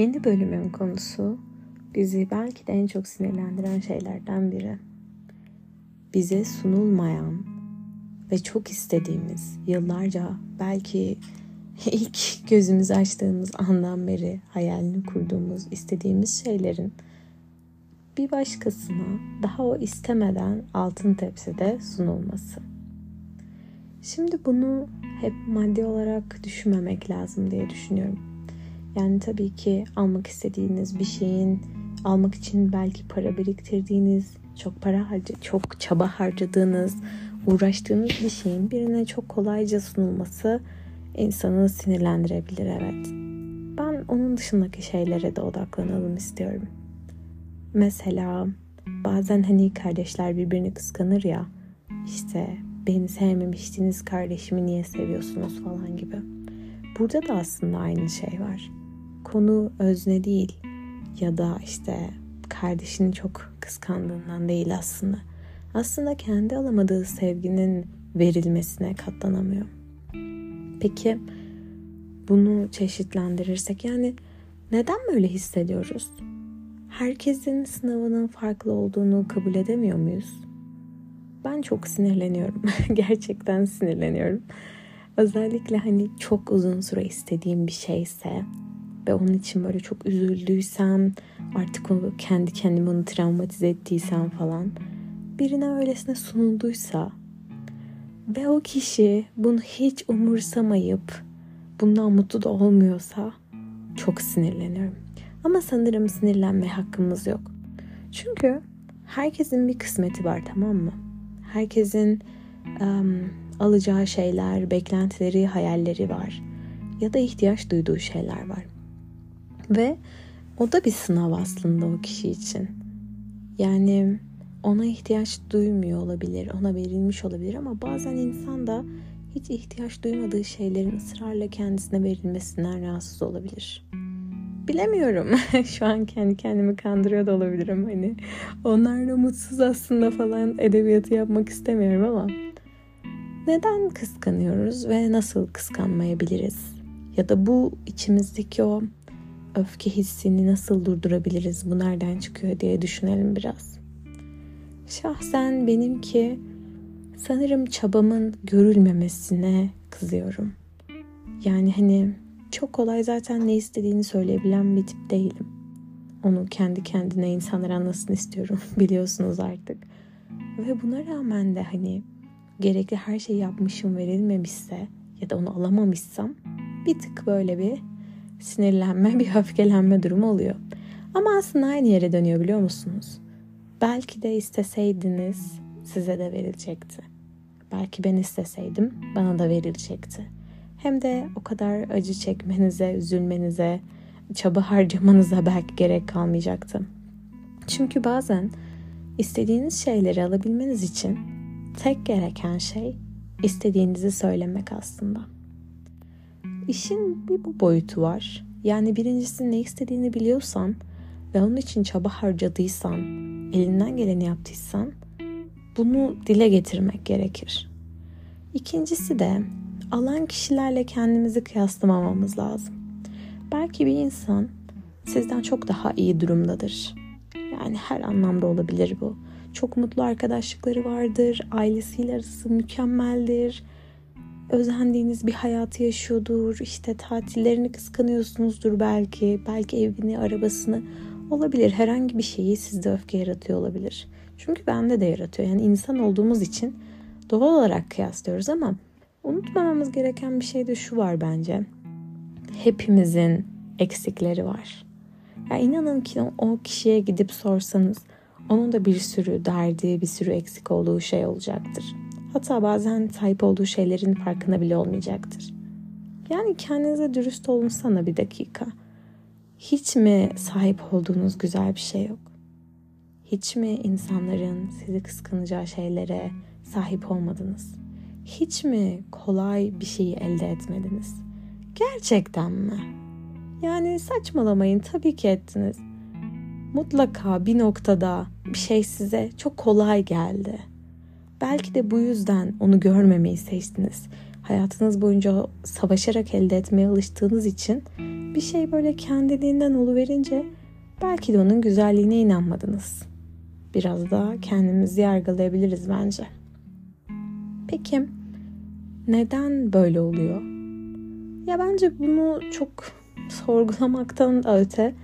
Yeni bölümün konusu bizi belki de en çok sinirlendiren şeylerden biri. Bize sunulmayan ve çok istediğimiz yıllarca belki ilk gözümüzü açtığımız andan beri hayalini kurduğumuz istediğimiz şeylerin bir başkasına daha o istemeden altın tepside sunulması. Şimdi bunu hep maddi olarak düşünmemek lazım diye düşünüyorum. Yani tabii ki almak istediğiniz bir şeyin almak için belki para biriktirdiğiniz, çok para harca, çok çaba harcadığınız, uğraştığınız bir şeyin birine çok kolayca sunulması insanı sinirlendirebilir evet. Ben onun dışındaki şeylere de odaklanalım istiyorum. Mesela bazen hani kardeşler birbirini kıskanır ya işte beni sevmemiştiniz kardeşimi niye seviyorsunuz falan gibi. Burada da aslında aynı şey var. Konu özne değil ya da işte kardeşini çok kıskandığından değil aslında. Aslında kendi alamadığı sevginin verilmesine katlanamıyor. Peki bunu çeşitlendirirsek yani neden böyle hissediyoruz? Herkesin sınavının farklı olduğunu kabul edemiyor muyuz? Ben çok sinirleniyorum. Gerçekten sinirleniyorum. Özellikle hani çok uzun süre istediğim bir şeyse ve onun için böyle çok üzüldüysem artık onu kendi kendimi onu travmatize ettiysem falan birine öylesine sunulduysa ve o kişi bunu hiç umursamayıp bundan mutlu da olmuyorsa çok sinirleniyorum. Ama sanırım sinirlenme hakkımız yok. Çünkü herkesin bir kısmeti var tamam mı? Herkesin um, alacağı şeyler, beklentileri, hayalleri var. Ya da ihtiyaç duyduğu şeyler var. Ve o da bir sınav aslında o kişi için. Yani ona ihtiyaç duymuyor olabilir, ona verilmiş olabilir ama bazen insan da hiç ihtiyaç duymadığı şeylerin ısrarla kendisine verilmesinden rahatsız olabilir. Bilemiyorum. Şu an kendi kendimi kandırıyor da olabilirim hani. Onlarla mutsuz aslında falan edebiyatı yapmak istemiyorum ama neden kıskanıyoruz ve nasıl kıskanmayabiliriz? Ya da bu içimizdeki o öfke hissini nasıl durdurabiliriz? Bu nereden çıkıyor diye düşünelim biraz. Şahsen benimki sanırım çabamın görülmemesine kızıyorum. Yani hani çok kolay zaten ne istediğini söyleyebilen bir tip değilim. Onu kendi kendine insanlar anlasın istiyorum biliyorsunuz artık. Ve buna rağmen de hani gerekli her şeyi yapmışım verilmemişse ya da onu alamamışsam bir tık böyle bir sinirlenme, bir öfkelenme durumu oluyor. Ama aslında aynı yere dönüyor biliyor musunuz? Belki de isteseydiniz size de verilecekti. Belki ben isteseydim bana da verilecekti. Hem de o kadar acı çekmenize, üzülmenize, çaba harcamanıza belki gerek kalmayacaktı. Çünkü bazen istediğiniz şeyleri alabilmeniz için tek gereken şey istediğinizi söylemek aslında. İşin bir bu boyutu var. Yani birincisi ne istediğini biliyorsan ve onun için çaba harcadıysan, elinden geleni yaptıysan bunu dile getirmek gerekir. İkincisi de alan kişilerle kendimizi kıyaslamamamız lazım. Belki bir insan sizden çok daha iyi durumdadır. Yani her anlamda olabilir bu. Çok mutlu arkadaşlıkları vardır, ailesiyle arası mükemmeldir, özendiğiniz bir hayatı yaşıyordur. İşte tatillerini kıskanıyorsunuzdur belki. Belki evini, arabasını olabilir. Herhangi bir şeyi sizde öfke yaratıyor olabilir. Çünkü bende de yaratıyor. Yani insan olduğumuz için doğal olarak kıyaslıyoruz ama unutmamamız gereken bir şey de şu var bence. Hepimizin eksikleri var. Ya inanın ki o kişiye gidip sorsanız onun da bir sürü derdi, bir sürü eksik olduğu şey olacaktır. Hatta bazen sahip olduğu şeylerin farkına bile olmayacaktır. Yani kendinize dürüst olun sana bir dakika. Hiç mi sahip olduğunuz güzel bir şey yok? Hiç mi insanların sizi kıskanacağı şeylere sahip olmadınız? Hiç mi kolay bir şeyi elde etmediniz? Gerçekten mi? Yani saçmalamayın tabii ki ettiniz. Mutlaka bir noktada bir şey size çok kolay geldi Belki de bu yüzden onu görmemeyi seçtiniz. Hayatınız boyunca savaşarak elde etmeye alıştığınız için bir şey böyle kendiliğinden oluverince belki de onun güzelliğine inanmadınız. Biraz da kendimizi yargılayabiliriz bence. Peki neden böyle oluyor? Ya bence bunu çok sorgulamaktan da öte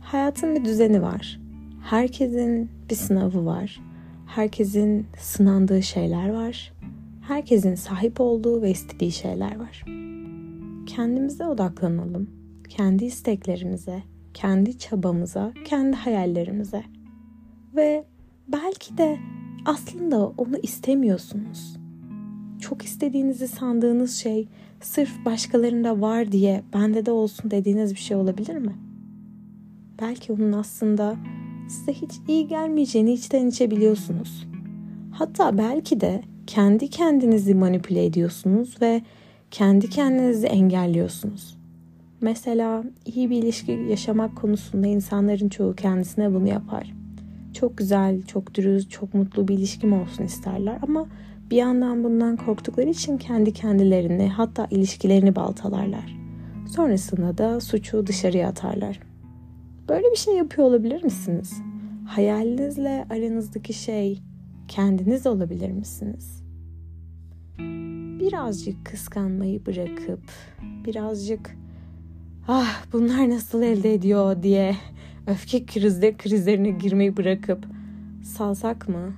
hayatın bir düzeni var. Herkesin bir sınavı var. Herkesin sınandığı şeyler var. Herkesin sahip olduğu ve istediği şeyler var. Kendimize odaklanalım. Kendi isteklerimize, kendi çabamıza, kendi hayallerimize. Ve belki de aslında onu istemiyorsunuz. Çok istediğinizi sandığınız şey sırf başkalarında var diye bende de olsun dediğiniz bir şey olabilir mi? Belki onun aslında size hiç iyi gelmeyeceğini içten içe biliyorsunuz. Hatta belki de kendi kendinizi manipüle ediyorsunuz ve kendi kendinizi engelliyorsunuz. Mesela iyi bir ilişki yaşamak konusunda insanların çoğu kendisine bunu yapar. Çok güzel, çok dürüst, çok mutlu bir ilişkim olsun isterler ama bir yandan bundan korktukları için kendi kendilerini hatta ilişkilerini baltalarlar. Sonrasında da suçu dışarıya atarlar. Böyle bir şey yapıyor olabilir misiniz? Hayalinizle aranızdaki şey kendiniz olabilir misiniz? Birazcık kıskanmayı bırakıp birazcık ah bunlar nasıl elde ediyor diye öfke krizde krizlerine girmeyi bırakıp salsak mı?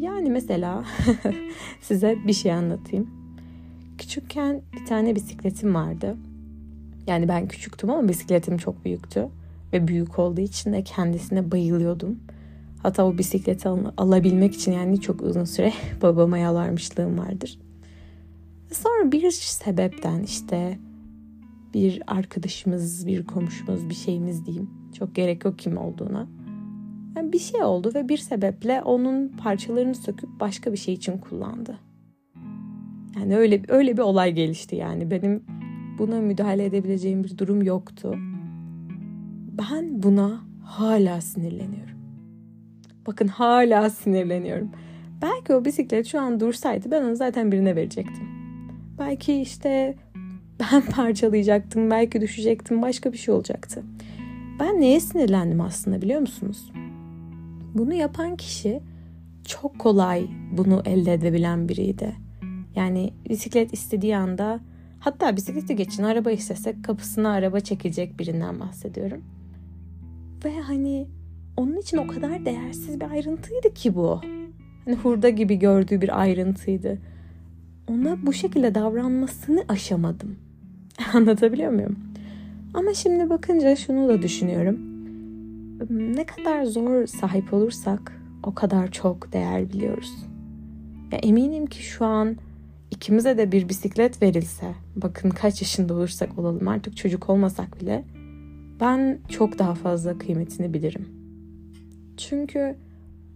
Yani mesela size bir şey anlatayım. Küçükken bir tane bisikletim vardı. Yani ben küçüktüm ama bisikletim çok büyüktü. Ve büyük olduğu için de kendisine bayılıyordum. Hatta o bisikleti al- alabilmek için yani çok uzun süre babama yalarmışlığım vardır. Sonra bir sebepten işte bir arkadaşımız, bir komşumuz, bir şeyimiz diyeyim. Çok gerek yok kim olduğuna. Yani bir şey oldu ve bir sebeple onun parçalarını söküp başka bir şey için kullandı. Yani öyle öyle bir olay gelişti yani benim buna müdahale edebileceğim bir durum yoktu. Ben buna hala sinirleniyorum. Bakın hala sinirleniyorum. Belki o bisiklet şu an dursaydı ben onu zaten birine verecektim. Belki işte ben parçalayacaktım, belki düşecektim, başka bir şey olacaktı. Ben neye sinirlendim aslında biliyor musunuz? Bunu yapan kişi çok kolay bunu elde edebilen biriydi. Yani bisiklet istediği anda hatta bisikleti geçin araba istesek kapısına araba çekecek birinden bahsediyorum. Ve hani onun için o kadar değersiz bir ayrıntıydı ki bu. Hani hurda gibi gördüğü bir ayrıntıydı. Ona bu şekilde davranmasını aşamadım. Anlatabiliyor muyum? Ama şimdi bakınca şunu da düşünüyorum. Ne kadar zor sahip olursak o kadar çok değer biliyoruz. Ya eminim ki şu an ikimize de bir bisiklet verilse, bakın kaç yaşında olursak olalım artık çocuk olmasak bile ben çok daha fazla kıymetini bilirim. Çünkü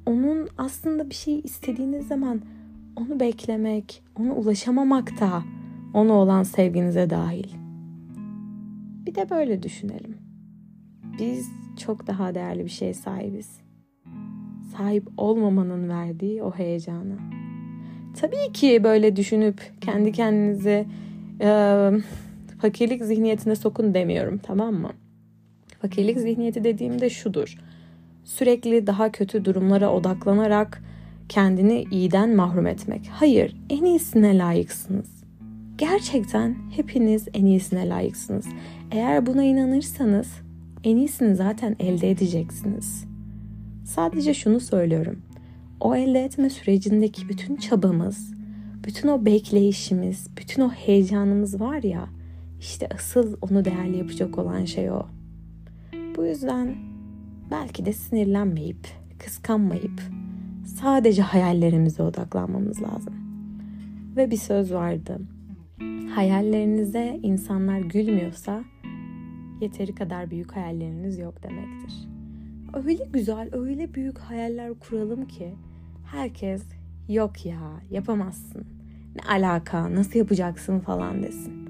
onun aslında bir şey istediğiniz zaman onu beklemek, ona ulaşamamak da ona olan sevginize dahil. Bir de böyle düşünelim. Biz çok daha değerli bir şey sahibiz. Sahip olmamanın verdiği o heyecanı. Tabii ki böyle düşünüp kendi kendinizi e, fakirlik zihniyetine sokun demiyorum tamam mı? Fakirlik zihniyeti dediğimde şudur. Sürekli daha kötü durumlara odaklanarak kendini iyiden mahrum etmek. Hayır, en iyisine layıksınız. Gerçekten hepiniz en iyisine layıksınız. Eğer buna inanırsanız en iyisini zaten elde edeceksiniz. Sadece şunu söylüyorum. O elde etme sürecindeki bütün çabamız, bütün o bekleyişimiz, bütün o heyecanımız var ya, işte asıl onu değerli yapacak olan şey o. Bu yüzden belki de sinirlenmeyip, kıskanmayıp sadece hayallerimize odaklanmamız lazım. Ve bir söz vardı. Hayallerinize insanlar gülmüyorsa yeteri kadar büyük hayalleriniz yok demektir. Öyle güzel, öyle büyük hayaller kuralım ki herkes yok ya yapamazsın. Ne alaka, nasıl yapacaksın falan desin.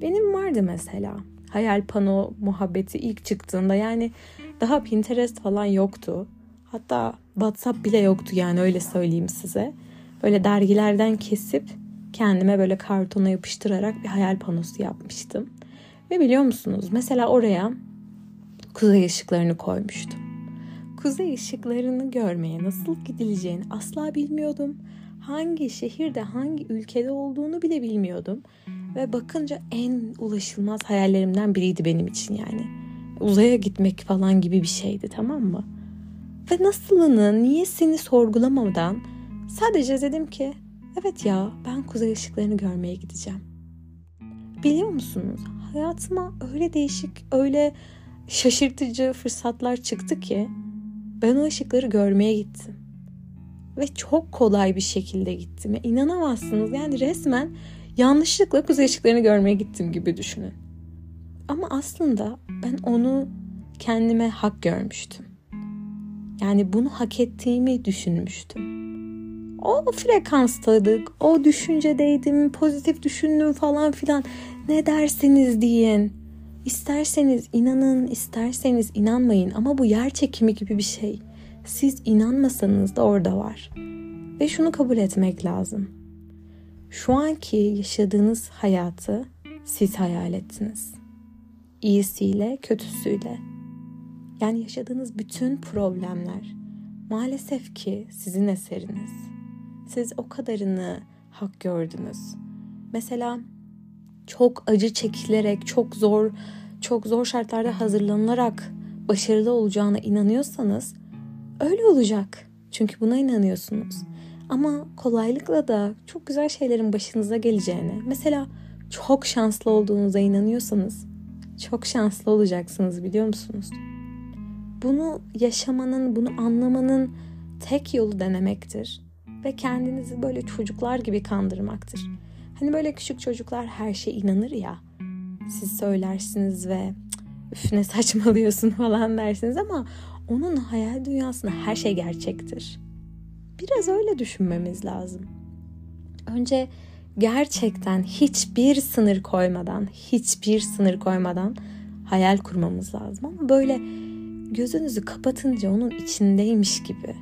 Benim vardı mesela hayal pano muhabbeti ilk çıktığında yani daha Pinterest falan yoktu. Hatta WhatsApp bile yoktu yani öyle söyleyeyim size. Böyle dergilerden kesip kendime böyle kartona yapıştırarak bir hayal panosu yapmıştım. Ve biliyor musunuz mesela oraya kuzey ışıklarını koymuştum. Kuzey ışıklarını görmeye nasıl gidileceğini asla bilmiyordum. Hangi şehirde, hangi ülkede olduğunu bile bilmiyordum. Ve bakınca en ulaşılmaz hayallerimden biriydi benim için yani. Uzaya gitmek falan gibi bir şeydi tamam mı? Ve nasılını, niyesini sorgulamadan sadece dedim ki evet ya ben kuzey ışıklarını görmeye gideceğim. Biliyor musunuz? Hayatıma öyle değişik, öyle şaşırtıcı fırsatlar çıktı ki ben o ışıkları görmeye gittim. Ve çok kolay bir şekilde gittim. Ya inanamazsınız. Yani resmen yanlışlıkla kuzey ışıklarını görmeye gittim gibi düşünün. Ama aslında ben onu kendime hak görmüştüm. Yani bunu hak ettiğimi düşünmüştüm. O frekanstaydık, o düşüncedeydim, pozitif düşündüm falan filan. Ne derseniz deyin. İsterseniz inanın, isterseniz inanmayın ama bu yer çekimi gibi bir şey. Siz inanmasanız da orada var. Ve şunu kabul etmek lazım. Şu anki yaşadığınız hayatı siz hayal ettiniz. İyisiyle, kötüsüyle. Yani yaşadığınız bütün problemler maalesef ki sizin eseriniz. Siz o kadarını hak gördünüz. Mesela çok acı çekilerek, çok zor, çok zor şartlarda hazırlanılarak başarılı olacağına inanıyorsanız öyle olacak. Çünkü buna inanıyorsunuz. Ama kolaylıkla da çok güzel şeylerin başınıza geleceğine, mesela çok şanslı olduğunuza inanıyorsanız çok şanslı olacaksınız biliyor musunuz? Bunu yaşamanın, bunu anlamanın tek yolu denemektir ve kendinizi böyle çocuklar gibi kandırmaktır. Hani böyle küçük çocuklar her şeye inanır ya. Siz söylersiniz ve üf ne saçmalıyorsun falan dersiniz ama onun hayal dünyasında her şey gerçektir. Biraz öyle düşünmemiz lazım. Önce gerçekten hiçbir sınır koymadan, hiçbir sınır koymadan hayal kurmamız lazım. Ama böyle gözünüzü kapatınca onun içindeymiş gibi.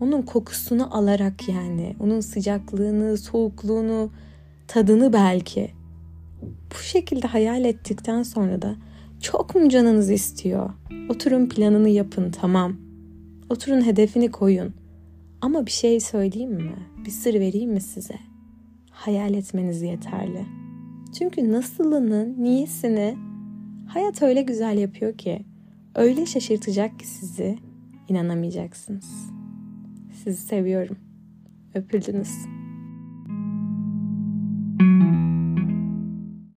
Onun kokusunu alarak yani, onun sıcaklığını, soğukluğunu, tadını belki. Bu şekilde hayal ettikten sonra da çok mu canınız istiyor? Oturun planını yapın tamam. Oturun hedefini koyun. Ama bir şey söyleyeyim mi? Bir sır vereyim mi size? Hayal etmeniz yeterli. Çünkü nasılını, niyesini hayat öyle güzel yapıyor ki öyle şaşırtacak ki sizi inanamayacaksınız. Sizi seviyorum. Öpüldünüz.